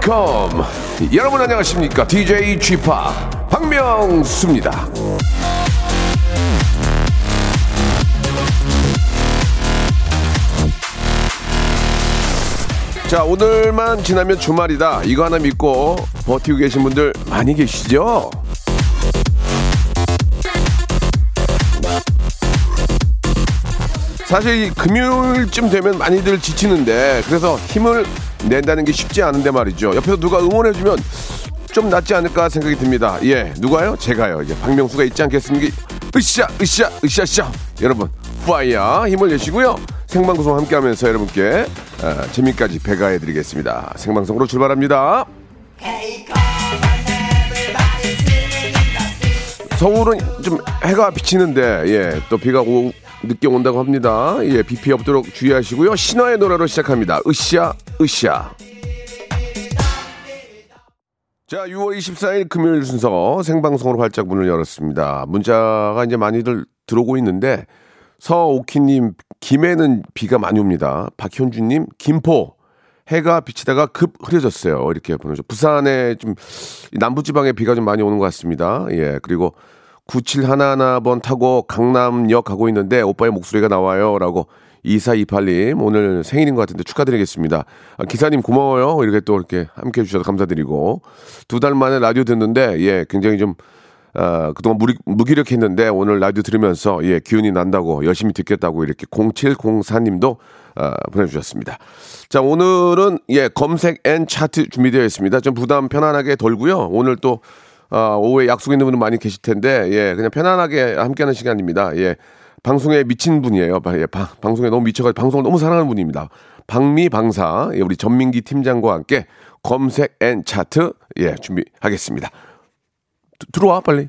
welcome. 여러분 안녕하십니까? DJ g p 박명수입니다. 자, 오늘만 지나면 주말이다. 이거 하나 믿고 버티고 계신 분들 많이 계시죠? 사실 이 금요일쯤 되면 많이들 지치는데 그래서 힘을 낸다는 게 쉽지 않은데 말이죠. 옆에서 누가 응원해주면 좀 낫지 않을까 생각이 듭니다. 예, 누가요? 제가요. 이제 박명수가 있지 않겠습니까? 으쌰, 으쌰, 으쌰, 으쌰. 여러분, 파이어 힘을 내시고요. 생방송 함께하면서 여러분께 아, 재미까지 배가해드리겠습니다. 생방송으로 출발합니다. 서울은 좀 해가 비치는데 예, 또 비가 오, 늦게 온다고 합니다. 예, 비 피해 없도록 주의하시고요. 신화의 노래로 시작합니다. 으쌰, 으쌰. 자, 6월 24일 금요일 순서 생방송으로 활짝 문을 열었습니다. 문자가 이제 많이들 들어오고 있는데 서오키님, 김해는 비가 많이 옵니다. 박현주님, 김포 해가 비치다가 급 흐려졌어요. 이렇게 보내죠. 부산에 좀 남부 지방에 비가 좀 많이 오는 것 같습니다. 예, 그리고 9711번 타고 강남역 가고 있는데 오빠의 목소리가 나와요 라고 2428님 오늘 생일인 것 같은데 축하드리겠습니다. 아, 기사님 고마워요. 이렇게 또 이렇게 함께 해주셔서 감사드리고 두 달 만에 라디오 듣는데 예 굉장히 좀 아, 그동안 무리, 무기력했는데 오늘 라디오 들으면서 예 기운이 난다고 열심히 듣겠다고 이렇게 0704님도 아, 보내주셨습니다. 자 오늘은 예 검색 and 차트 준비되어 있습니다. 좀 부담 편안하게 덜고요. 오늘 또 아, 오후에 약속 있는 분들 많이 계실 텐데 예 그냥 편안하게 함께하는 시간입니다. 예 방송에 미친 분이에요. 예, 바, 방송에 너무 미쳐가지고 방송을 너무 사랑하는 분입니다. 박미 방사 예, 우리 전민기 팀장과 함께 검색 and 차트 예 준비하겠습니다. 드- 들어와 빨리.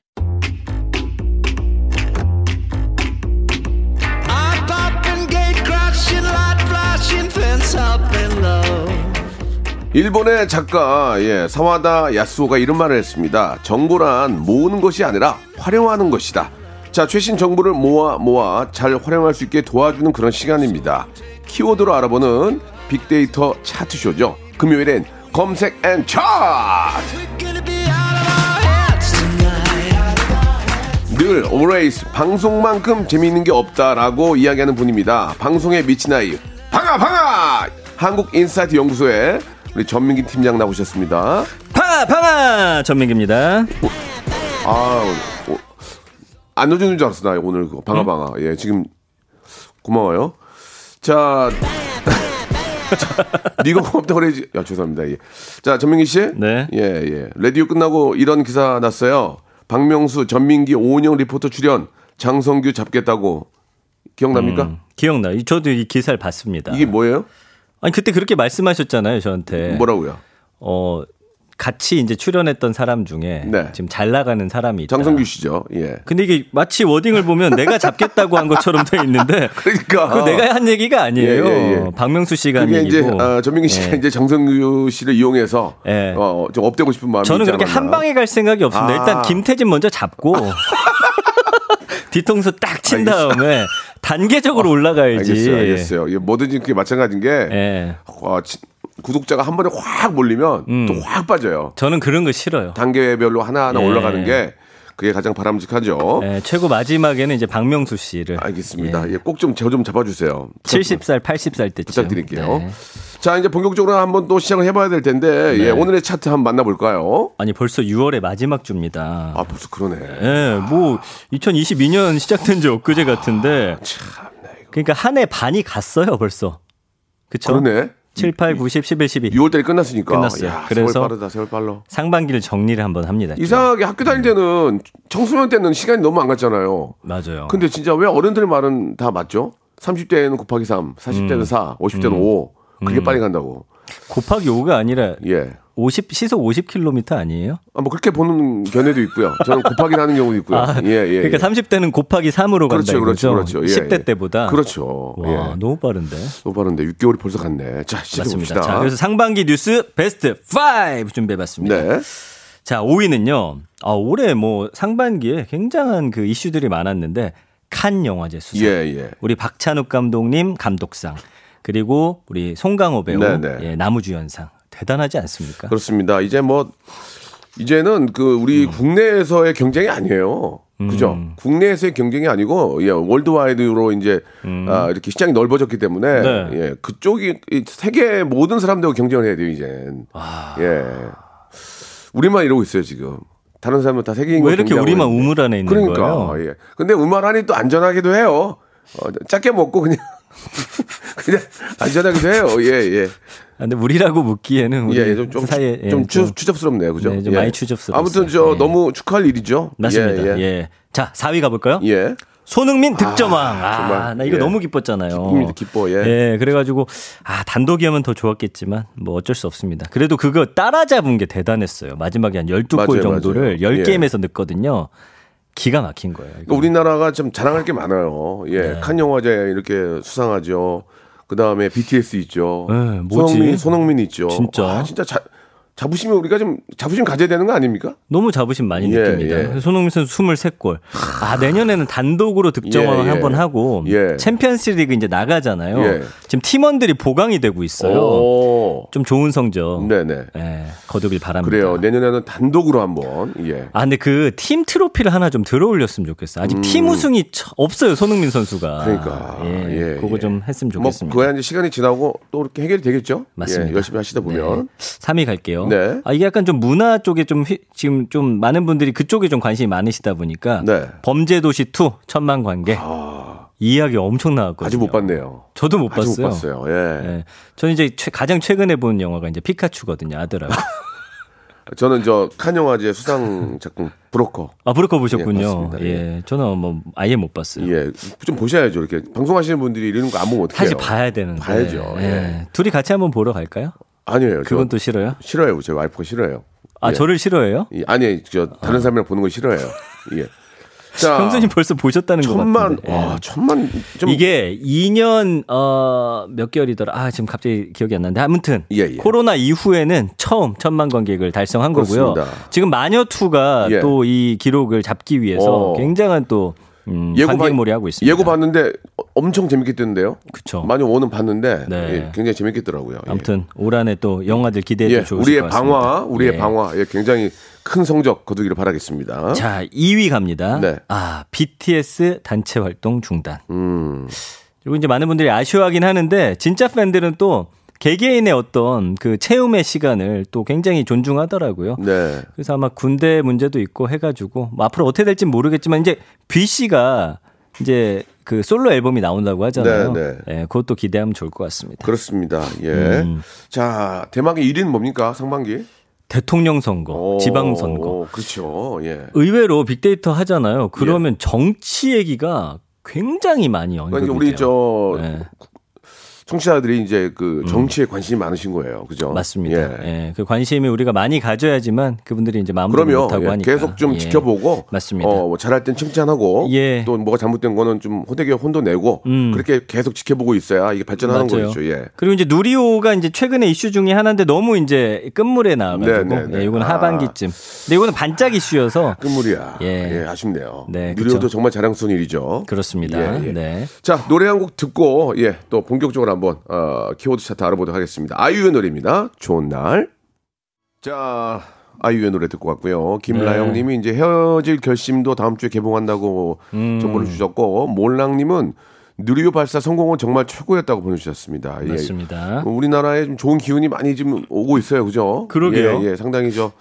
일본의 작가 예, 사와다 야스오가 이런 말을 했습니다. 정보란 모으는 것이 아니라 활용하는 것이다. 자, 최신 정보를 모아 모아 잘 활용할 수 있게 도와주는 그런 시간입니다. 키워드로 알아보는 빅데이터 차트쇼죠. 금요일엔 검색 and 차트! 늘 always 방송만큼 재미있는 게 없다라고 이야기하는 분입니다. 방송에 미친 아이 방아 방아 한국 인사이트 연구소에 우리 전민기 팀장 나오셨습니다. 방아 방아 전민기입니다. 아, 어, 안 넣어주는 줄 알았어 나 오늘 그거 방아 방아. 예, 지금 고마워요. 자. 자, 네가 고맙다 그래야지. 야, 죄송합니다. 예. 자, 전민기 씨. 네. 예, 예. 라디오 끝나고 이런 기사 났어요. 박명수, 전민기, 오은영 리포터 출연, 장성규 잡겠다고. 기억납니까? 음, 기억나. 요 저도 이 기사를 봤습니다. 이게 뭐예요? 아니 그때 그렇게 말씀하셨잖아요 저한테. 뭐라고요? 어 같이 이제 출연했던 사람 중에 네. 지금 잘 나가는 사람이 있다. 장성규 씨죠. 예. 근데 이게 마치 워딩을 보면 내가 잡겠다고 한 것처럼 돼 있는데 그러니까. 그 내가 한 얘기가 아니에요. 예, 예, 예. 박명수 씨가 한 그게 이제 얘기고. 어, 전민기 씨가 예. 이제 장성규 씨를 이용해서 예. 어, 좀 업되고 싶은 마음이 저는 그렇게. 한 방에 갈 생각이 없습니다. 아. 일단 김태진 먼저 잡고 뒤통수 딱 친. 다음에 단계적으로 올라가야지. 알겠어요, 알겠어요. 뭐든지 그게 마찬가지인 게 예. 와, 지- 구독자가 한 번에 확 몰리면 음. 또확 빠져요. 저는 그런 거 싫어요. 단계별로 하나하나 예. 올라가는 게 그게 가장 바람직하죠. 예, 최고 마지막에는 이제 박명수 씨를 알겠습니다. 예, 꼭 좀 저 좀 잡아주세요. 부탁- 70살, 80살 때쯤 부탁드릴게요. 네. 자, 이제 본격적으로 한번 또 시작을 해봐야 될 텐데, 네. 예, 오늘의 차트 한번 만나볼까요? 아니 벌써 6월의 마지막 주입니다. 아, 벌써 그러네. 예, 뭐 2022년 시작된 지 엊그제 같은데 아, 참나, 이거. 그러니까 한 해 반이 갔어요 벌써. 그쵸? 그러네. 7, 8, 9, 10, 11, 12. 6월달이 끝났으니까. 끝났어요. 야, 그래서 세월 빠르다, 세월 빨라. 상반기를 정리를 한번 합니다. 이상하게 학교 다닐 때는 청소년 때는 시간이 너무 안 갔잖아요. 맞아요. 근데 진짜 왜 어른들 말은 다 맞죠? 30대에는 곱하기 3, 40대는 음. 4, 50대는 5. 그게 빨리 간다고. 곱하기 5가 아니라 예. 50 시속 50km 아니에요? 아, 뭐 그렇게 보는 견해도 있고요. 저는 곱하기 하는 경우도 있고요. 아, 예, 예. 그러니까 예. 30대는 곱하기 3으로 간다 그렇죠. 그렇죠, 그렇죠. 예, 10대 예. 때보다. 그렇죠. 와, 예. 너무 빠른데. 너무 빠른데 6개월이 벌써 갔네. 자, 시작해 맞습니다. 봅시다. 자, 그래서 상반기 뉴스 베스트 5 준비해봤습니다. 네. 자, 5위는요. 아, 올해 뭐 상반기에 굉장한 그 이슈들이 많았는데 칸 영화제 수상. 예, 예. 우리 박찬욱 감독님 감독상. 그리고 우리 송강호 배우 네네. 예, 나무주연상. 대단하지 않습니까? 그렇습니다. 이제 뭐 이제는 그 우리 음. 국내에서의 경쟁이 아니에요. 그죠? 국내에서의 경쟁이 아니고 예, 월드와이드로 이제 아, 이렇게 시장이 넓어졌기 때문에 음. 네. 예, 그쪽이 이 세계 모든 사람들하고 경쟁을 해야 돼요 이젠. 아. 예. 우리만 이러고 있어요 지금. 다른 사람은 다 세계인 왜 이렇게 우리만 우물 안에 있는 그러니까 거예요? 예. 근데 우물 안이 또 안전하기도 해요. 어, 작게 먹고 그냥 그냥 안전하기도 해요. 예 예. 아, 근데 우리라고 묻기에는 우리 예, 예, 좀, 좀, 사이에 예, 좀 추, 추접스럽네요. 그죠? 네, 좀 예. 많이 추접스럽습니다. 아무튼 저 예. 너무 축하할 일이죠. 맞습니다. 예, 예. 자, 4위 가볼까요? 예. 손흥민 득점왕. 아, 정말, 나 이거 예. 너무 기뻤잖아요. 기쁩니다. 기뻐, 예. 예, 그래가지고, 아, 단독이면 더 좋았겠지만, 뭐 어쩔 수 없습니다. 그래도 그거 따라잡은 게 대단했어요. 마지막에 한 12골 맞아요, 정도를 맞아요. 10게임에서 넣거든요. 기가 막힌 거예요. 그러니까 우리나라가 좀 자랑할 게 많아요. 예. 네. 칸 영화제 이렇게 수상하죠. 그 다음에 BTS 있죠. 네, 뭐지? 손흥민, 손흥민 있죠. 진짜. 아, 진짜 자, 자부심을 우리가 좀 자부심 가져야 되는 거 아닙니까? 너무 자부심 많이 예, 느낍니다. 예. 손흥민 선수 23골. 아, 내년에는 단독으로 득점왕 예, 예. 한번 하고 예. 챔피언스 리그 이제 나가잖아요. 예. 지금 팀원들이 보강이 되고 있어요. 오. 좀 좋은 성적 네네. 예, 거두길 바랍니다. 그래요. 내년에는 단독으로 한번. 예. 아, 근데 그 팀 트로피를 하나 좀 들어 올렸으면 좋겠어요. 아직 팀 우승이 처- 없어요, 손흥민 선수가. 음. 그러니까. 예, 예, 그거 예. 좀 했으면 뭐 좋겠습니다. 그거야 이제 시간이 지나고 또 이렇게 해결이 되겠죠? 맞습니다. 예, 열심히 하시다 보면. 네. 3위 갈게요. 네. 아, 이게 약간 좀 문화 쪽에 좀 휘- 지금 좀 많은 분들이 그쪽에 좀 관심이 많으시다 보니까 네. 범죄도시 2 천만 관계 아, 이 이야기 엄청 나왔거든요. 아직 못 봤네요. 저도 못 봤어요. 못 봤어요. 예. 예. 저는 이제 최- 가장 최근에 본 영화가 이제 피카츄거든요, 아들하고. 저는 저칸 영화제 수상 작품 브로커. 아, 브로커 보셨군요. 예, 맞습니다. 예. 저는 뭐 아예 못 봤어요. 예, 좀 보셔야죠. 이렇게 방송하시는 분들이 이런 거 안 보면 어떡해요? 사실 봐야 되는데. 봐야죠. 예. 예. 둘이 같이 한번 보러 갈까요? 아니에요. 그건 저또 싫어요? 싫어요. 제 와이프가 싫어요. 아, 예. 저를 싫어해요? 예, 아니, 저 다른 사람이랑 보는 거 싫어해요. 예. 자, 형수님 벌써 보셨다는 거 천만, 같은데. 와, 예. 천만 좀 이게 2년 어몇 개월이더라. 아 지금 갑자기 기억이 안 나는데 아무튼 예, 예. 코로나 이후에는 처음 천만 관객을 달성한 거고요. 그렇습니다. 지금 마녀 2가 예. 또이 기록을 잡기 위해서 어. 굉장한 또 음, 예고 관객몰이 하고 있습니다. 예고 봤는데 엄청 재밌게 뜨는데요. 그쵸. 많이 오는 봤는데 네. 예, 굉장히 재밌겠더라고요. 예. 아무튼 올 한해 또 영화들 기대해 예, 주시고 우리의 방화, 우리의 예. 방화, 예, 굉장히 큰 성적 거두기를 바라겠습니다. 자 2위 갑니다. 네. 아 BTS 단체 활동 중단. 음, 그리고 이제 많은 분들이 아쉬워하긴 하는데 진짜 팬들은 또 개개인의 어떤 그 체험의 시간을 또 굉장히 존중하더라고요. 네. 그래서 아마 군대 문제도 있고 해가지고 뭐 앞으로 어떻게 될지 모르겠지만 이제 B 씨가 이제 그 솔로 앨범이 나온다고 하잖아요. 네, 예, 그것도 기대하면 좋을 것 같습니다. 그렇습니다. 예. 음. 자, 대망의 1위는 뭡니까? 상반기? 대통령 선거, 오, 지방 선거. 오, 그렇죠. 예. 의외로 빅데이터 하잖아요. 그러면 정치 얘기가 굉장히 많이 언급이 그러니까 우리 돼요. 저 예. 청취자들이 이제 그 정치에 관심이 많으신 거예요. 그죠? 음. 맞습니다. 예. 예. 그 관심이 우리가 많이 가져야지만 그분들이 이제 그럼요. 못하고 예, 하니까 계속 좀 예. 지켜보고 맞습니다. 어, 뭐 잘할 땐 칭찬하고 예. 또 뭐가 잘못된 거는 좀 호되게 혼도 내고 음. 그렇게 계속 지켜보고 있어야 이게 발전하는 맞아요. 거죠. 예. 그리고 이제 누리호가 이제 최근에 이슈 중에 하나인데 너무 이제 끝물에 나와가지고 네, 네, 네. 예, 이거는 아. 하반기쯤. 근데 이거는 반짝 이슈여서 끝물이야. 예. 예. 아쉽네요. 네, 누리호도 그쵸. 정말 자랑스러운 일이죠. 그렇습니다. 예, 예. 네. 자 노래 한 곡 듣고 예 또 본격적으로 한번 어, 키워드 차트 알아보도록 하겠습니다. 아이유의 노래입니다. 좋은 날. 자 아이유의 노래 듣고 왔고요. 김라영님이 이제 헤어질 결심도 다음 주에 개봉한다고 음. 정보를 주셨고 몰랑님은 누리호 발사 성공은 정말 최고였다고 보내주셨습니다. 예. 맞습니다. 우리나라에 좀 좋은 기운이 많이 지금 오고 있어요, 그죠? 그러게요. 예, 예, 상당히 저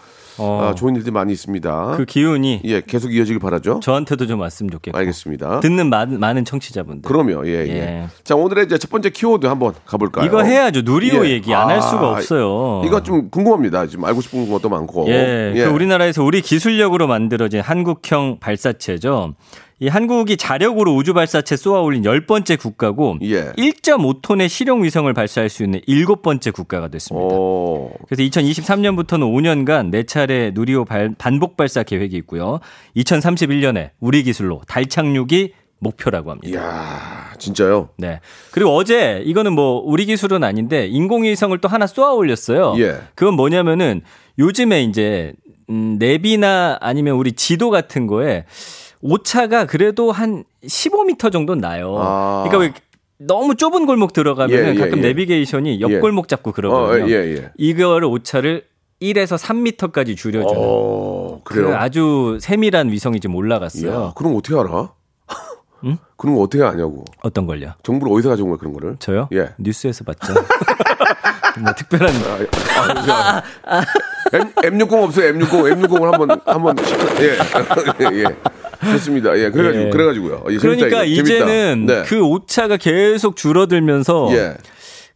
어. 아, 좋은 일들이 많이 있습니다. 그 기운이 예, 계속 이어지길 바라죠. 저한테도 좀 왔으면 좋겠고. 알겠습니다. 듣는 많은, 많은 청취자분들. 그럼요. 예, 예. 예. 자, 오늘의 이제 첫 번째 키워드 한번 가볼까요? 이거 해야죠. 누리호 예. 얘기 안할 아, 수가 없어요. 이거 좀 궁금합니다. 지금 알고 싶은 것도 많고. 예, 그 우리나라에서 우리 기술력으로 만들어진 한국형 발사체죠. 이 한국이 자력으로 우주 발사체 쏘아 올린 열 번째 국가고 예. 1.5톤의 실용 위성을 발사할 수 있는 일곱 번째 국가가 됐습니다. 오. 그래서 2023년부터는 5년간 네 차례 누리호 발- 반복 발사 계획이 있고요. 2031년에 우리 기술로 달 착륙이 목표라고 합니다. 이야, 진짜요? 네. 그리고 어제 이거는 뭐 우리 기술은 아닌데 인공위성을 또 하나 쏘아 올렸어요. 예. 그건 뭐냐면은 요즘에 이제 음, 내비나 아니면 우리 지도 같은 거에 오차가 그래도 한 15m 정도는 나요. 아. 그러니까 왜 너무 좁은 골목 들어가면 예, 은 예, 가끔 예. 내비게이션이 옆 예. 골목 잡고 그러거든요. 어, 예, 예. 이거를 오차를 1에서 3m까지 줄여주는 어, 그 그래요? 아주 세밀한 위성이 좀 올라갔어요. 이야, 그럼 어떻게 알아? 그런 거 어떻게 아냐고. 어떤 걸요? 정보를 어디서 가져온 거야, 그런 거를? 저요? 예. 뉴스에서 봤죠. 뭐 특별한 아, 아, M, M60 없어요, M60. M60을 한 번, 한번, 예. 예. 좋습니다. 예. 그래가지고, 예. 그래가지고요. 예, 그러니까. 재밌다. 이제는 네. 그 오차가 계속 줄어들면서 예.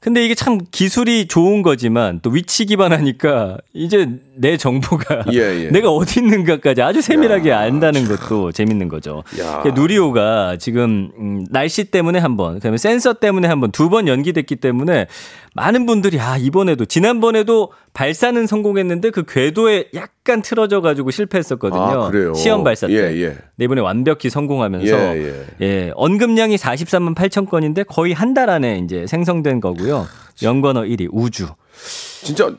근데 이게 참 기술이 좋은 거지만 또 위치 기반하니까 이제 내 정보가 예, 예. 내가 어디 있는가까지 아주 세밀하게 안다는 것도 재밌는 거죠. 야. 그러니까 누리호가 지금 음, 날씨 때문에 한 번, 그다음에 센서 때문에 한 번, 두 번 연기됐기 때문에 많은 분들이 아 이번에도 지난번에도 발사는 성공했는데 그 궤도에 약간 틀어져 가지고 실패했었거든요. 아, 그래요? 시험 발사 때. 예, 예. 이번에 완벽히 성공하면서 예, 예. 예, 언급량이 43만 8천 건인데 거의 한 달 안에 이제 생성된 거고요. 연관어 1위 우주. 진짜,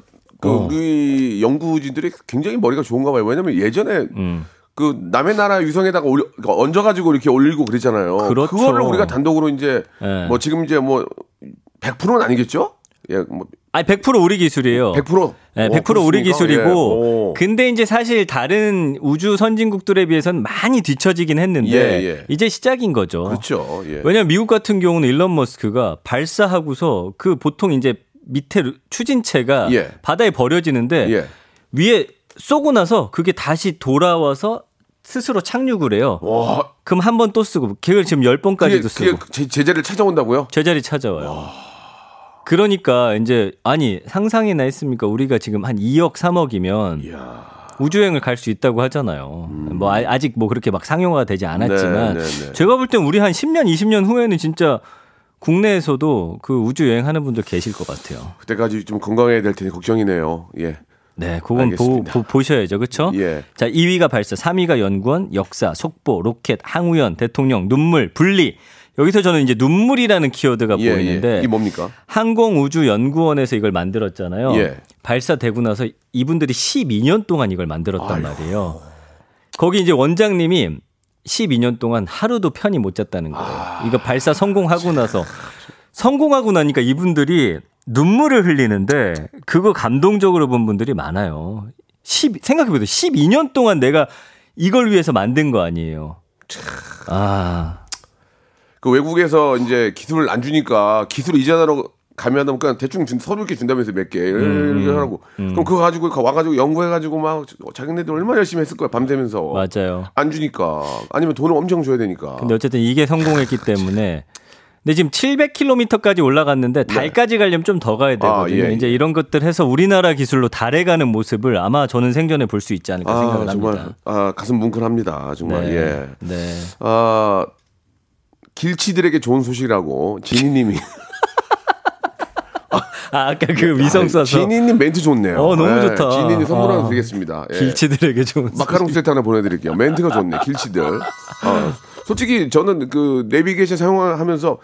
그, 어. 우리 연구진들이 굉장히 머리가 좋은가 봐요. 왜냐면 예전에, 음. 그 남의 나라 위성에다가 올려, 그러니까 얹어가지고 이렇게 올리고 그랬잖아요. 그렇죠. 거를 우리가 단독으로 이제 예. 뭐 지금 이제 뭐 100%는 아니겠죠? 예, 뭐 아니 100% 우리 기술이에요. 100%. 네, 오, 100% 우리 그렇습니까? 기술이고 예. 오. 근데 이제 사실 다른 우주 선진국들에 비해서는 많이 뒤처지긴 했는데 예, 예. 이제 시작인 거죠. 그렇죠. 예. 왜냐면 미국 같은 경우는 일론 머스크가 발사하고서 그 보통 이제 밑에 추진체가 예. 바다에 버려지는데 예. 위에 쏘고 나서 그게 다시 돌아와서 스스로 착륙을 해요. 와, 그럼 한 번 또 쓰고 그걸 지금 열 번까지도 쓰고 그게 제, 제자를 찾아온다고요? 제자리 찾아와요. 그러니까 이제 아니 상상이나 했습니까? 우리가 지금 한 2억 3억이면 이야. 우주여행을 갈 수 있다고 하잖아요. 뭐 아- 아직 뭐 그렇게 막 상용화가 되지 않았지만 네, 네, 네. 제가 볼 땐 우리 한 10년 20년 후에는 진짜 국내에서도 그 우주 여행하는 분들 계실 것 같아요. 그때까지 좀 건강해야 될 테니 걱정이네요. 예. 네, 그건 보. 보, 셔야죠 그렇죠? 예. 자, 2위가 발사, 3위가 연구원, 역사, 속보, 로켓, 항우연, 대통령, 눈물, 분리. 여기서 저는 이제 눈물이라는 키워드가 예, 보이는데 예. 이게 뭡니까? 항공우주연구원에서 이걸 만들었잖아요. 예. 발사되고 나서 이분들이 12년 동안 이걸 만들었단 말이에요. 거기 이제 원장님이 12년 동안 하루도 편히 못 잤다는 거예요. 아. 이거 발사 성공하고 나서 성공하고 나니까 이분들이 눈물을 흘리는데 그거 감동적으로 본 분들이 많아요. 10 생각해보세요. 12년 동안 내가 이걸 위해서 만든 거 아니에요. 아, 그 외국에서 이제 기술을 안 주니까 기술 이전하러 가면 그냥 대충 준, 서로 이렇게 준다면서 몇 개. 음, 이렇게 하라고. 그럼 그거 가지고 와가지고 연구해가지고 막 자기네들 얼마나 열심히 했을 거야 밤새면서. 맞아요. 안 주니까. 아니면 돈을 엄청 줘야 되니까. 근데 어쨌든 이게 성공했기 때문에. 근데 지금 700km까지 올라갔는데 달까지 가려면 좀 더 가야 되거든요. 네. 아, 예, 이제 예. 이런 것들 해서 우리나라 기술로 달에 가는 모습을 아마 저는 생전에 볼 수 있지 않을까 아, 생각을 정말 합니다. 아, 가슴 뭉클합니다. 정말. 네. 예. 네. 아, 길치들에게 좋은 소식이라고 지니님이 아, 아까 그 위성 쏴서 지니님 멘트 좋네요. 어, 너무 좋다. 지니님 선물 하나 어. 드리겠습니다. 예. 길치들에게 좋은 마카롱 세트 하나 보내드릴게요. 멘트가 좋네. 길치들. 어, 솔직히 저는 그 내비게이션 사용하면서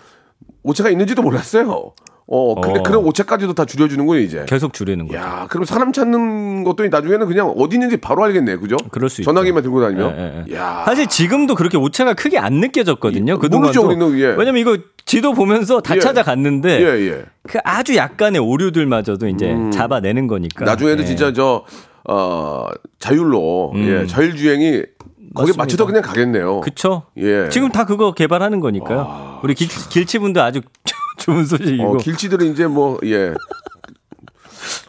오차가 있는지도 몰랐어요. 어, 근데 어. 그런 오차까지도 다 줄여주는군요, 이제. 계속 줄이는 거죠. 야, 그럼 사람 찾는 것도 나중에는 그냥 어디 있는지 바로 알겠네, 그죠? 그럴 수 전화기만 들고 다니면. 예, 예. 야, 사실 지금도 그렇게 오차가 크게 안 느껴졌거든요. 이- 그동안도. 모르죠, 예. 왜냐면 이거 지도 보면서 다 예. 찾아갔는데 예, 예. 그 아주 약간의 오류들마저도 이제 잡아내는 거니까. 나중에는 예. 진짜 저, 어, 자율로, 예, 자율주행이 거기에 음. 맞춰서 그냥 가겠네요. 그쵸? 예. 지금 다 그거 개발하는 거니까요. 우리 길, 길치분들 아주 좋은 소식이고. 어, 길치들은 이제 뭐, 예.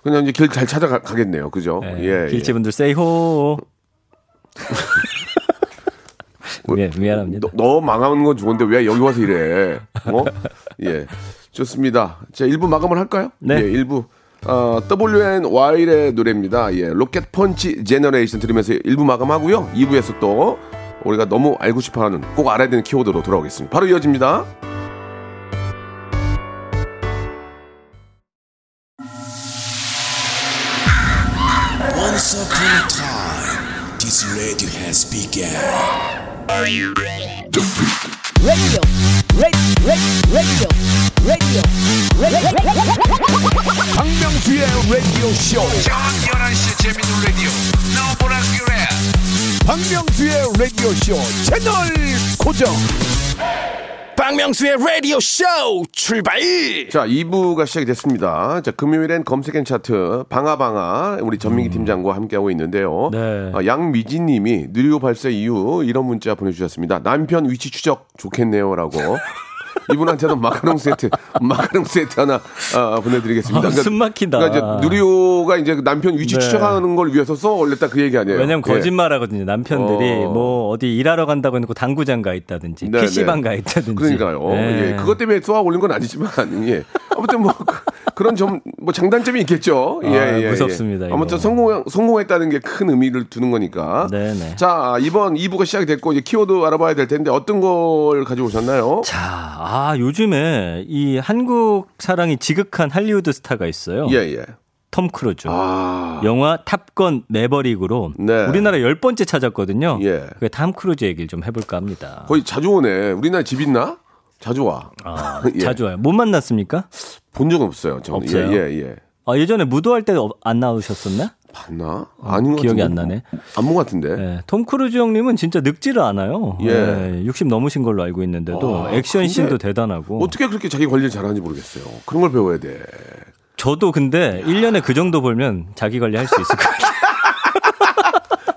그냥 이제 길 잘 찾아가겠네요. 그죠? 예, 예. 예. 길치분들 세이호. 미, 미안합니다. 너, 너 망하는 건 좋은데 왜 여기 와서 이래? 어? 예. 좋습니다. 자, 1부 마감을 할까요? 네. 예, 1부. 어, WNY의 노래입니다. 예. Rocket Punch Generation 들으면서 1부 마감하고요. 2부에서 또 우리가 너무 알고 싶어 하는 꼭 알아야 되는 키워드로 돌아오겠습니다. 바로 이어집니다. Once upon a time, this radio has begun. radio, radio, radio, radio, radio. 박명수의 라디오 쇼. 저녁 11시 재밌는 라디오 너보라 그래 박명수의 라디오 쇼 채널 고정. 박명수의 라디오 쇼 출발 자, 2부가 시작이 됐습니다. 자, 금요일엔 검색엔 차트 방아방아 우리 전민기 팀장과 함께하고 있는데요. 네. 아, 양미진 님이 누리호 발사 이후 이런 문자 보내주셨습니다. 남편 위치 추적 좋겠네요라고. 이분한테도 마카롱 세트, 마카롱 세트 하나 아, 보내드리겠습니다. 아, 숨 막힌다. 그러니까 이제 누리호가 이제 남편 위치 네. 추적하는 걸 위해서 써 올렸다 그 얘기 아니에요. 왜냐면 예. 거짓말 하거든요. 남편들이 어. 뭐 어디 일하러 간다고 해놓고 당구장 가 있다든지 네, PC방 네. 가 있다든지. 그러니까요. 네. 예, 그것 때문에 쏘아 올린 건 아니지만, 예. 아무튼 뭐, 그, 런 점, 뭐 장단점이 있겠죠. 예, 아, 예, 예. 무섭습니다, 이거. 아무튼 성공, 성공했다는 게 큰 의미를 두는 거니까. 네네. 자, 이번 2부가 시작이 됐고, 이제 키워드 알아봐야 될 텐데, 어떤 걸 가져오셨나요? 자, 아, 요즘에 이 한국 사랑이 지극한 할리우드 스타가 있어요. 예, 예. 톰 크루즈. 아. 영화 탑건 매버릭으로 네. 우리나라 열 번째 찾았거든요. 예. 그 탐 크루즈 얘기를 좀 해볼까 합니다. 거의 자주 오네. 우리나라 집 있나? 자주 와. 아, 예. 자주 와요. 못 만났습니까? 본 적은 없어요. 저는. 없어요? 예, 예, 예. 아, 예전에 무도할 때 안 나오셨었나? 봤나? 아닌 것 어, 기억이 같은데. 안 나네. 안본것 같은데. 예, 톰 크루즈 형님은 진짜 늙지를 않아요. 예. 예, 60 넘으신 걸로 알고 있는데도 아, 액션 씬도 대단하고. 어떻게 그렇게 자기 관리를 잘하는지 모르겠어요. 그런 걸 배워야 돼. 저도 근데 1년에 그 정도 벌면 자기 관리 할 수 있을 것 같아요.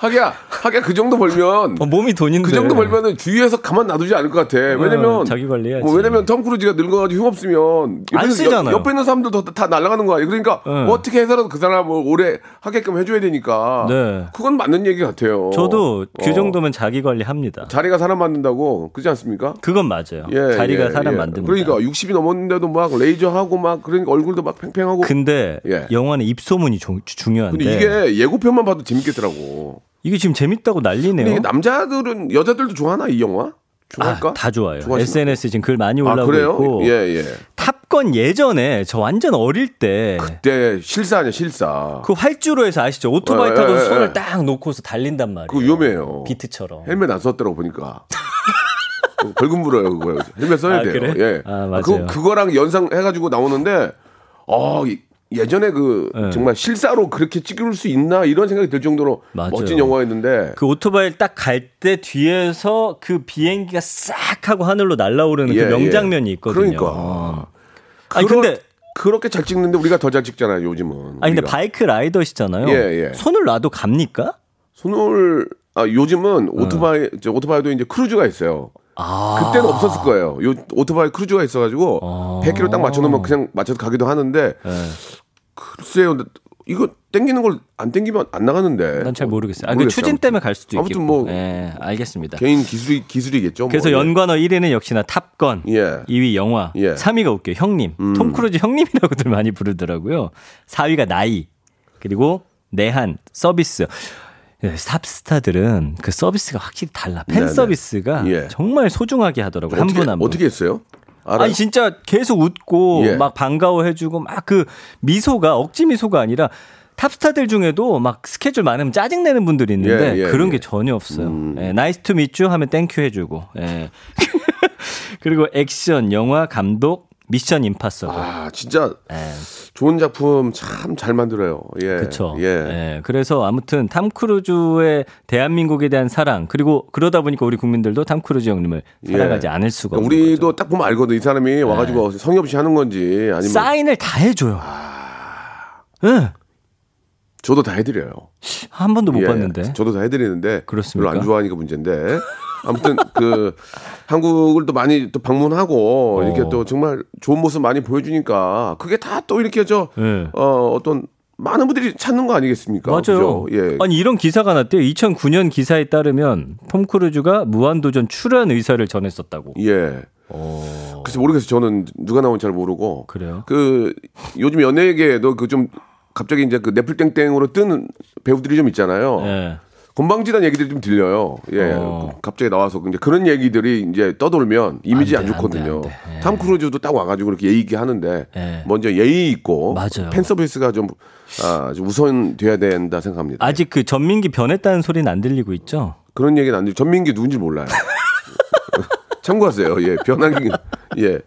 하기야, 하기야 그 정도 벌면 어, 몸이 돈인데. 그 정도 벌면은 주위에서 가만 놔두지 않을 것 같아. 왜냐면 어, 자기 관리해야지. 뭐 왜냐면 톰 크루즈가 늙어가지고 흉 없으면 안. 옆, 옆에 있는 사람들도 다, 다 날아가는 거야. 그러니까 네. 뭐 어떻게 해서라도 그 사람을 오래 하게끔 해줘야 되니까. 네. 그건 맞는 얘기 같아요. 저도 그 어. 정도면 자기 관리합니다. 자리가 사람 만든다고 그렇지 않습니까? 그건 맞아요. 예, 자리가 예, 사람 예. 만듭니다. 그러니까 60이 넘었는데도 막 레이저 하고 막 그러니까 얼굴도 막 팽팽하고. 근데 예. 영화는 입소문이 조- 중요한데 근데 이게 예고편만 봐도 재밌겠더라고. 이게 지금 재밌다고 난리네요. 이게 남자들은 여자들도 좋아하나 이 영화? 좋아할까? 아, 다 좋아요. SNS 지금 글 많이 아 올라오고 그래요? 있고 예 예. 탑건 예전에 저 완전 어릴 때그 그때 실사 아니야 실사. 활주로 에서 아시죠? 오토바이 예, 타고 예, 손을 예. 딱 놓고서 달린단 말이에요. 그거 위험해요. 비트처럼. 헬멧 안 썼더라고 보니까. 벌금 물어요 그거. 헬멧 써야 아, 돼요. 그래? 예. 아, 맞아요. 그 그거랑 연상 해가지고 나오는데 어 이- 예전에 그 예. 정말 실사로 그렇게 찍을 수 있나 이런 생각이 들 정도로 맞아요. 멋진 영화였는데. 그 오토바이 딱갈 때 뒤에서 그 비행기가 싹 하고 하늘로 날아오르는 예, 그 명장면이 예. 있거든요. 그러니까. 아니 그런- 근데 그렇게 잘 찍는데 우리가 더 잘 찍잖아요 요즘은. 아니 근데. 바이크 라이더시잖아요. 예, 예. 손을 놔도 갑니까? 손을 아 요즘은 오토바이 저 오토바이도 이제 크루즈가 있어요. 아. 그때는 없었을 거예요. 요 오토바이 크루즈가 있어가지고 아. 100km 딱 맞춰놓으면 그냥 맞춰서 가기도 하는데 예. 글쎄요. 이거 땡기는 걸 안 땡기면 안 나가는데. 난 잘 모르겠어요. 아, 그. 추진 때문에 갈 수도 아무튼 있겠고. 뭐 예, 알겠습니다. 개인 기술이 기술이겠죠. 그래서 뭐. 연관어 1위는 역시나 탑건, 예. 2위 영화, 예. 음. 3위가 웃겨 형님, 톰 크루즈 형님이라고들 많이 부르더라고요. 4위가 나이, 그리고 내한, 서비스. 예, 탑스타들은 그 서비스가 확실히 달라. 팬 네네. 서비스가 예. 정말 소중하게 하더라고요. 한 분 한 분. 어떻게 했어요? 알아요? 아니 진짜 계속 웃고 예. 막 반가워해주고 막 그 미소가 억지 미소가 아니라 탑스타들 중에도 막 스케줄 많으면 짜증 내는 분들이 있는데 예, 예, 그런 예. 게 전혀 없어요. 예, Nice to meet you 하면 thank you 해주고 예. 그리고 액션, 영화, 감독, 미션 임파서블. 아 진짜 예. 좋은 작품 참 잘 만들어요. 예. 그렇죠. 예. 그래서 아무튼 탐 크루즈의 대한민국에 대한 사랑 그리고 그러다 보니까 우리 국민들도 탐 크루즈 형님을 사랑하지 예. 않을 수가 그러니까 없는 거죠. 우리도 딱 보면 알거든. 이 사람이 와 가지고 성의 없이 하는 건지 아니면 사인을 다 해 줘요. 아. 예. 저도 다 해드려요. 한 번도 못 예, 봤는데. 저도 다 해드리는데 그렇습니까? 별로 안 좋아하니까 문제인데 아무튼 그 한국을 또 많이 또 방문하고 이렇게 어. 또 정말 좋은 모습 많이 보여주니까 그게 다 또 이렇게 저 예. 어, 어떤 많은 분들이 찾는 거 아니겠습니까? 맞아요. 그죠? 예. 아니 이런 기사가 났대요. 2009년 기사에 따르면 톰 크루즈가 무한도전 출연 의사를 전했었다고. 예. 그래서 모르겠어요. 저는 누가 나온지 잘 모르고. 그래요? 그 요즘 연예계에도 그 좀 갑자기 이제 그 넷플땡땡으로 뜬 배우들이 좀 있잖아요. 예. 건방지단 얘기들이 좀 들려요. 예. 어. 그 갑자기 나와서 이제 그런 얘기들이 이제 떠돌면 이미지 안 안, 돼, 안 좋거든요. 돼, 안 돼. 예. 탐 크루즈도 딱 와가지고 이렇게 예의 하는데 예. 먼저 예의 있고 맞아요. 팬 서비스가 좀, 아, 좀 우선돼야 된다 생각합니다. 아직 그 전민기 변했다는 소리는 안 들리고 있죠. 그런 얘기는 안 들려. 전민기 누군지 몰라요. 참고하세요. 예, 변하기 예.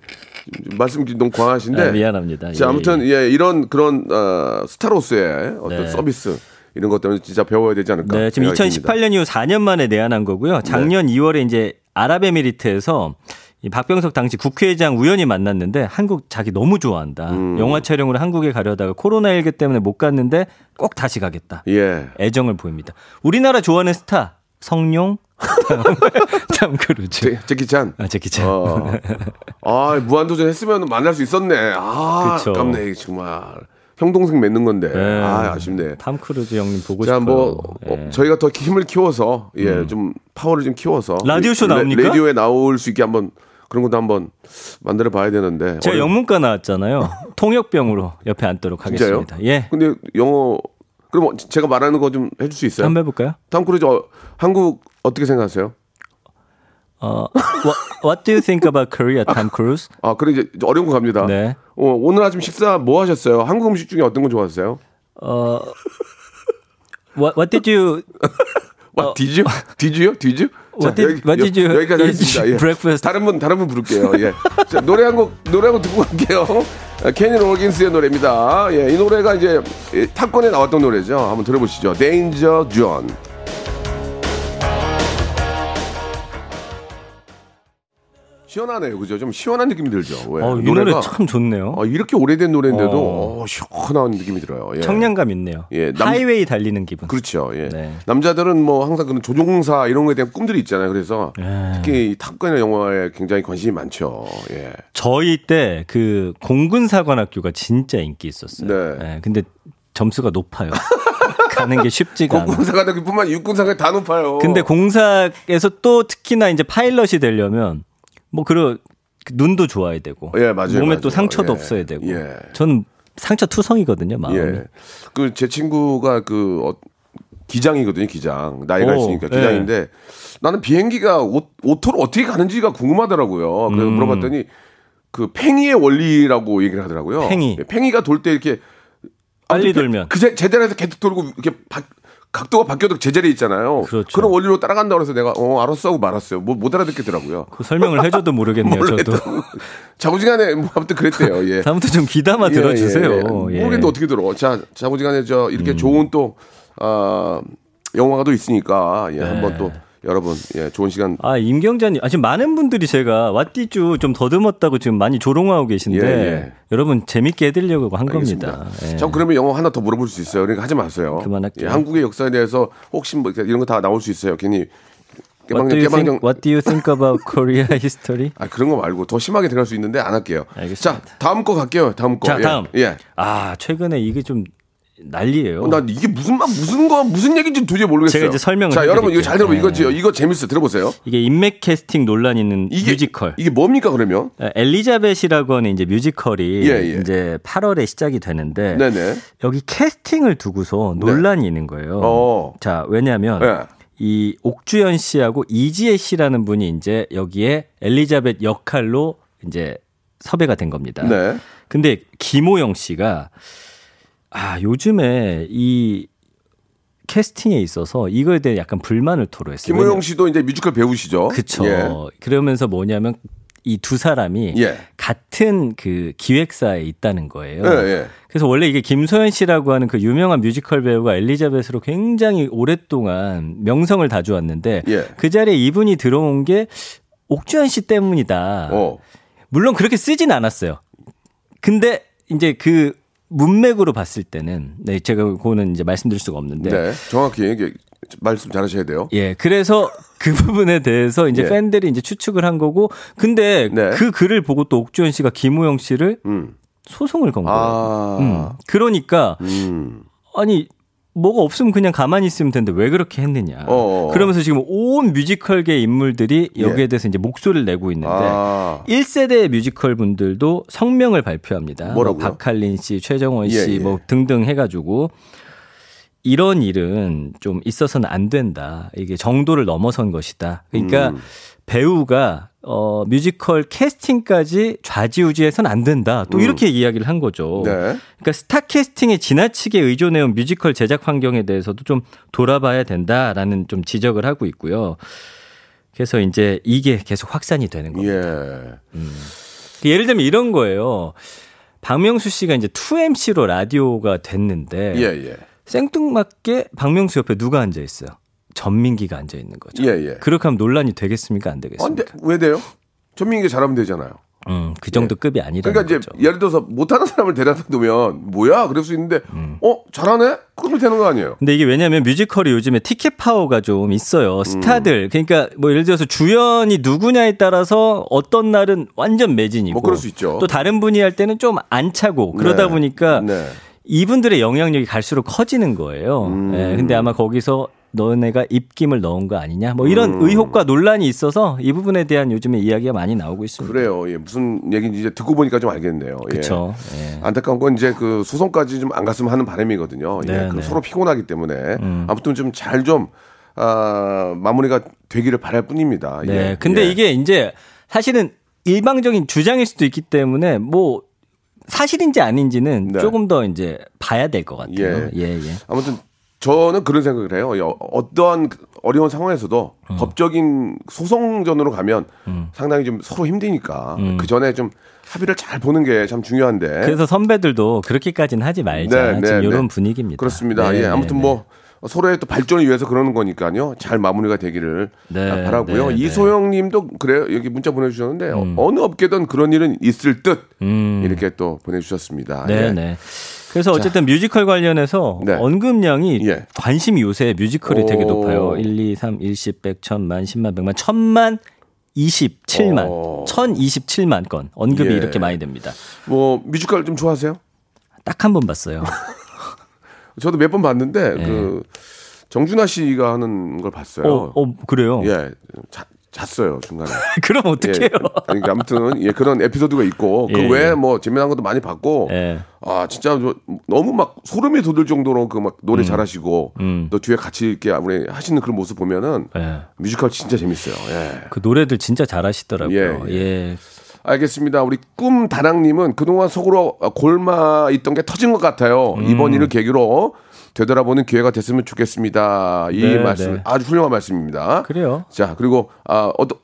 말씀 너무 과하신데. 아, 미안합니다. 자, 예, 아무튼 예, 이런 그런 어, 스타로서의 어떤 네. 서비스 이런 것 때문에 진짜 배워야 되지 않을까. 네, 지금 생각이 듭니다. 2018년 이후 4년 만에 내한한 거고요. 작년 2월에 이제 아랍에미리트에서 이 박병석 당시 국회의장 우연히 만났는데 한국 자기 너무 좋아한다. 음. 영화 촬영으로 한국에 가려다가 코로나19 때문에 못 갔는데 꼭 다시 가겠다. 예. 애정을 보입니다. 우리나라 좋아하는 스타 성룡, 탐 크루즈, 제, 제키 찬. 아, 제키 찬. 어. 아, 무한도전 했으면 만날 수 있었네. 아, 그쵸. 아깝네, 정말. 형 동생 맺는 건데. 네. 아, 아쉽네. 탐 크루즈 형님 보고 자, 싶어요. 뭐 예. 어, 저희가 더 힘을 키워서 예, 좀 파워를 좀 키워서 라디오 쇼 레- 나옵니까? 라디오에 나올 수 있게 한번 그런 것도 한번 만들어 봐야 되는데. 제가 영문과 나왔잖아요. 통역병으로 옆에 앉도록 진짜요? 하겠습니다. 예. 근데 영어 그럼 제가 말하는 거 좀 해줄 수 있어요? 한번 해볼까요? 탐 크루즈 어, 한국 어떻게 생각하세요? 어, what, what do you think about Korea, Tom Cruise? 아, 그래 이제 어려운 거 갑니다. 네. 어, 오늘 아침 식사 뭐 하셨어요? 한국 음식 중에 어떤 거 좋아하세요? 어, what, what did you 와, 디즈? 디즈요? 디즈? What did- what did you 여기까지 하겠습니다. 예. breakfast? 다른 분 다른 분 부를게요. 예. 자, 노래 한 곡 노래 한 곡 듣고 갈게요. 아, 케니 로긴스의 노래입니다. 예, 이 노래가 이제 이 탑건에 나왔던 노래죠. 한번 들어보시죠. Danger Zone. 시원하네요, 그죠? 좀 시원한 느낌이 들죠. 왜? 어, 이 노래 참 좋네요. 어, 이렇게 오래된 노래인데도 어. 어, 시원한 느낌이 들어요. 예. 청량감 있네요. 예, 남- 하이웨이 달리는 기분. 그렇죠. 예. 네. 남자들은 뭐 항상 그런 조종사 이런 거에 대한 꿈들이 있잖아요. 그래서 네. 특히 이 탑건의 영화에 굉장히 관심이 많죠. 예. 저희 때 그 공군사관학교가 진짜 인기 있었어요. 네. 예, 근데 점수가 높아요. 가는 게 쉽지가 않아. 공군사관뿐만 육군사관 다 높아요. 근데 공사에서 또 특히나 이제 파일럿이 되려면 뭐 그런 그 눈도 좋아야 되고 예, 맞아요, 몸에 맞아요. 또 상처도 예, 없어야 되고 예. 전 상처 투성이거든요 마음이 예. 그 제 친구가 그 어, 기장이거든요. 기장 나이가 오, 있으니까 예. 기장인데 나는 비행기가 오, auto로 어떻게 가는지가 궁금하더라고요. 그래서 음. 물어봤더니 그 팽이의 원리라고 얘기를 하더라고요. 팽이. 예, 팽이가 돌 때 이렇게 빨리 아무튼 돌면. 그 제- 제자리에서 계속 돌고 이렇게 바- 각도가 바뀌어도 제자리에 있잖아요. 그렇죠. 그런 원리로 따라간다고 해서 내가 어 알았어 하고 말았어요. 뭐 못 알아듣겠더라고요. 그 설명을 해줘도 모르겠네요 저도 자부지간에 뭐 아무튼 그랬대요. 예. 다음부터 좀 귀담아 예, 들어주세요 예, 예. 예. 음. 모르겠는데 어떻게 들어. 자, 자부지간에 저 이렇게 좋은 또, 아, 영화가 또 있으니까, 예, 한번 또 여러분, 예, 좋은 시간. 아 임경자님 아 지금 많은 분들이 제가 왓디쭈 좀 더듬었다고 지금 많이 조롱하고 계신데 예, 예. 여러분 재밌게 해드리려고 한 알겠습니다. 겁니다 예. 자, 그러면 영화 하나 더 물어볼 수 있어요. 그러니까 하지 마세요. 그만할게요. 예, 한국의 역사에 대해서 혹시 뭐 이런 거 다 나올 수 있어요. 괜히 What do, think, what do you think about Korea history? 아, 그런 거 말고 더 심하게 들어갈 수 있는데 안 할게요. 알겠습니다. 자, 다음 거 갈게요. 다음 거. 자 예. 다음 예. 아 최근에 이게 좀 난리예요. 어, 난 이게 무슨 말 무슨 거 무슨 얘기인지 도저히 모르겠어요. 제가 이제 설명을 자, 여러분 이거. 잘 들어보. 이거 네. 지- 이거 재밌어. 들어보세요. 이게 인맥 캐스팅 논란 있는 이게 뮤지컬. 이게 뭡니까 그러면? 아, 엘리자벳이라고 하는 이제 뮤지컬이 예, 예. 이제 8월에 시작이 되는데 네네. 여기 캐스팅을 두고서 논란이 있는 거예요. 어. 자, 왜냐하면 예. 이 옥주현 씨하고 이지혜 씨라는 분이 이제 여기에 엘리자벳 역할로 이제 섭외가 된 겁니다. 네. 근데 김호영 씨가 아 요즘에 이 캐스팅에 있어서 이거에 대해 약간 불만을 토로했어요. 김호영 씨도 이제 뮤지컬 배우시죠? 그쵸. 예. 그러면서 뭐냐면 이 두 사람이 예. 같은 그 기획사에 있다는 거예요. 예, 예. 그래서 원래 이게 김소현 씨라고 하는 그 유명한 뮤지컬 배우가 엘리자벳으로 굉장히 오랫동안 명성을 다져왔는데 예. 그 자리에 이분이 들어온 게 옥주현 씨 때문이다. 어. 물론 그렇게 쓰진 않았어요. 근데 이제 그 문맥으로 봤을 때는 네, 제가 그거는 이제 말씀드릴 수가 없는데 네. 정확히 이게 말씀 잘하셔야 돼요. 예, 그래서 그 부분에 대해서 이제 예. 팬들이 이제 추측을 한 거고, 근데 네. 그 글을 보고 또 옥주현 씨가 김우영 씨를 음. 소송을 건 거예요. 아. 음. 그러니까 음. 아니 뭐가 없으면 그냥 가만히 있으면 되는데 왜 그렇게 했느냐. 어어. 그러면서 지금 온 뮤지컬계 인물들이 여기에 예. 대해서 이제 목소리를 내고 있는데 아. 1세대 뮤지컬 분들도 성명을 발표합니다. 뭐라고요? 뭐 박할린 씨, 최정원 씨, 예, 예. 뭐 등등 해가지고 이런 일은 좀 있어서는 안 된다. 이게 정도를 넘어선 것이다. 그러니까 음. 배우가 어 뮤지컬 캐스팅까지 좌지우지해서는 안 된다. 또 이렇게 이야기를 한 거죠. 음. 네. 그러니까 스타 캐스팅에 지나치게 의존해온 뮤지컬 제작 환경에 대해서도 좀 돌아봐야 된다라는 좀 지적을 하고 있고요. 그래서 이제 이게 계속 확산이 되는 겁니다. 예. 예를 들면 이런 거예요. 박명수 씨가 이제 2MC로 라디오가 됐는데 예, 예. 생뚱맞게 박명수 옆에 누가 앉아 있어요? 전민기가 앉아 있는 거죠. 예, 예. 그렇게 하면 논란이 되겠습니까? 안 아, 되겠습니까? 근데 왜 돼요? 전민기 잘하면 되잖아요. 음, 그 정도 급이 아니라는 그러니까 이제 거죠. 예를 들어서 못하는 사람을 데려다 두면 뭐야? 그럴 수 있는데 음. 어 잘하네? 그러면 되는 거 아니에요? 근데 이게 왜냐면 뮤지컬이 요즘에 티켓 파워가 좀 있어요. 스타들. 그러니까 뭐 예를 들어서 주연이 누구냐에 따라서 어떤 날은 완전 매진이고 뭐 그럴 수 있죠. 또 다른 분이 할 때는 좀 안 차고 그러다 네. 보니까 네. 이분들의 영향력이 갈수록 커지는 거예요. 음. 예, 근데 아마 거기서 너네가 입김을 넣은 거 아니냐 뭐 이런 음. 의혹과 논란이 있어서 이 부분에 대한 요즘에 이야기가 많이 나오고 있습니다. 그래요. 예, 무슨 얘기인지 이제 듣고 보니까 좀 알겠네요. 예. 그렇죠. 예. 안타까운 건 이제 그 소송까지 좀 안 갔으면 하는 바람이거든요. 예, 네, 그 네. 서로 피곤하기 때문에 음. 아무튼 좀잘좀 아, 마무리가 되기를 바랄 뿐입니다. 네. 예. 근데 예. 이게 이제 사실은 일방적인 주장일 수도 있기 때문에 뭐 사실인지 아닌지는 네. 조금 더 이제 봐야 될 것 같아요. 예, 예. 아무튼 저는 그런 생각을 해요. 어- 어떠한 어려운 상황에서도 음. 법적인 소송전으로 가면 상당히 좀 서로 힘드니까 그 전에 좀 합의를 잘 보는 게 참 중요한데. 음. 그래서 선배들도 그렇게까지는 하지 말자. 네, 네, 지금 이런 네. 분위기입니다. 그렇습니다. 네, 예, 네, 아무튼 네. 뭐 서로의 또 발전을 위해서 그러는 거니까요. 잘 마무리가 되기를 바라고요. 네, 네. 이소영 님도 그래요. 여기 문자 보내주셨는데 어, 어느 업계든 그런 일은 있을 듯 음. 이렇게 또 보내주셨습니다. 네, 예. 네. 그래서 어쨌든 뮤지컬 관련해서 네. 언급량이 예. 관심이 요새 뮤지컬이 되게 오. 높아요. 1, 2, 3, 1, 10, 100, 1000만, 10만, 100만, 1000만, 27만, 오. 1027만 건 언급이 어. 예. 이렇게 많이 됩니다. 뭐 뮤지컬 좀 좋아하세요? 딱 한 번 봤어요. 저도 몇 번 봤는데 네. 그 정준하 씨가 하는 걸 봤어요. 어, 어, 그래요? 예, 자, 잤어요 중간에. 그럼 어떡해요? 예, 그러니까 아무튼 예 그런 에피소드가 있고 그 예, 외에 예. 뭐 재미난 것도 많이 봤고 예. 아 진짜 저 너무 막 소름이 돋을 정도로 그 막 노래 잘하시고 음. 또 뒤에 같이 이렇게 아무리 하시는 그런 모습 보면은 예. 뮤지컬 진짜 재밌어요. 예. 그 노래들 진짜 잘하시더라고요. 예, 예. 알겠습니다. 우리 꿈 다랑님은 그동안 속으로 골마 있던 게 터진 것 같아요. 음. 이번 일을 계기로 되돌아보는 기회가 됐으면 좋겠습니다. 이 네, 말씀 네. 아주 훌륭한 말씀입니다. 그래요. 자 그리고 아 어떤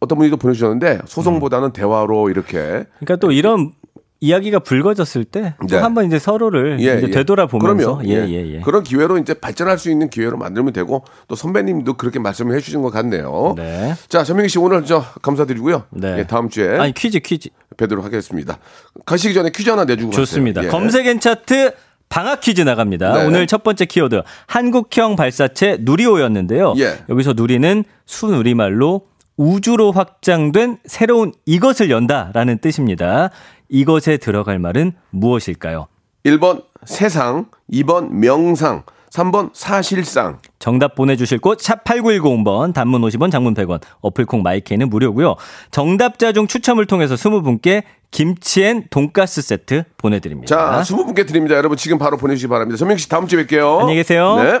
어떤 분이 또 보내주셨는데 소송보다는 대화로 이렇게 그러니까 또 이런 이야기가 불거졌을 때또 네. 한번 이제 서로를 예, 이제 예. 되돌아보면서 그럼요. 예, 예, 예. 그런 기회로 이제 발전할 수 있는 기회로 만들면 되고 또 선배님도 그렇게 말씀을 해주신 것 같네요. 네. 자 전민기 씨 오늘 저 감사드리고요. 네. 예, 다음 주에 아니 퀴즈 퀴즈 뵈도록 하겠습니다. 가시기 전에 퀴즈 하나 내주고 좋습니다. 예. 검색엔 차트 방학 퀴즈 나갑니다. 네. 오늘 첫 번째 키워드 한국형 발사체 누리호였는데요. 예. 여기서 누리는 순우리말로 우주로 확장된 새로운 이것을 연다라는 뜻입니다. 이것에 들어갈 말은 무엇일까요? 1번 세상, 2번 명상, 3번 사실상. 정답 보내주실 곳 샵 8910번 단문 50원 장문 100원 어플콩 마이케이는 무료고요. 정답자 중 추첨을 통해서 20분께 김치엔 돈가스 세트 보내드립니다. 자, 20분께 드립니다. 여러분 지금 바로 보내주시기 바랍니다. 전민기 씨 다음 주에 뵐게요. 안녕히 계세요. 네.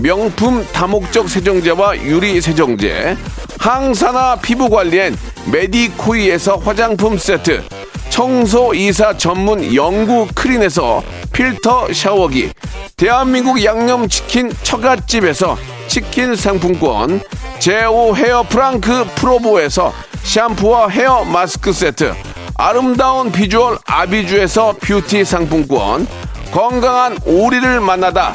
명품 다목적 세정제와 유리 세정제 항산화 피부 관리엔 메디코이에서 화장품 세트 청소 이사 전문 영구 크린에서 필터 샤워기 대한민국 양념치킨 처갓집에서 치킨 상품권 제오 헤어 프랑크 프로보에서 샴푸와 헤어 마스크 세트 아름다운 비주얼 아비주에서 뷰티 상품권 건강한 오리를 만나다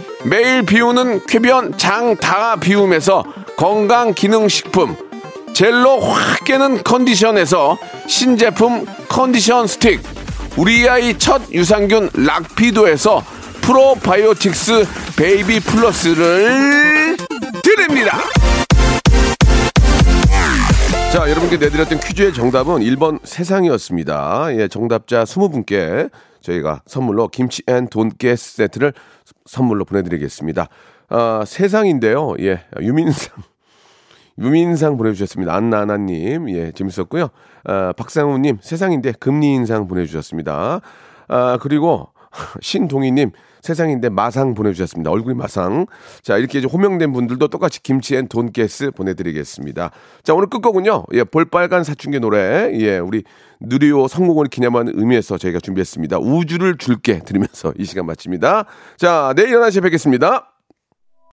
매일 비우는 쾌변 장 다 비움에서 건강 기능 식품 젤로 확 깨는 컨디션에서 신제품 컨디션 스틱 우리 아이 첫 유산균 락피도에서 프로바이오틱스 베이비 플러스를 드립니다. 자, 여러분께 내드렸던 퀴즈의 정답은 1번 세상이었습니다. 예, 정답자 20분께 저희가 선물로 김치 and 돈깨 세트를 선물로 보내드리겠습니다. 아, 세상인데요. 예, 유민상. 유민상 보내주셨습니다. 안나나님. 예, 재밌었고요. 아, 박상우님, 세상인데 금리 인상 보내주셨습니다. 아, 그리고 신동희님, 세상인데 마상 보내주셨습니다. 얼굴이 마상. 자, 이렇게 이제 호명된 분들도 똑같이 김치엔 돈가스 보내드리겠습니다. 자, 오늘 끝곡은요. 예, 볼빨간 사춘기 노래. 예, 우리 누리호 성공을 기념하는 의미에서 저희가 준비했습니다. 우주를 줄게 들으면서 이 시간 마칩니다. 자, 내일 11시에 뵙겠습니다.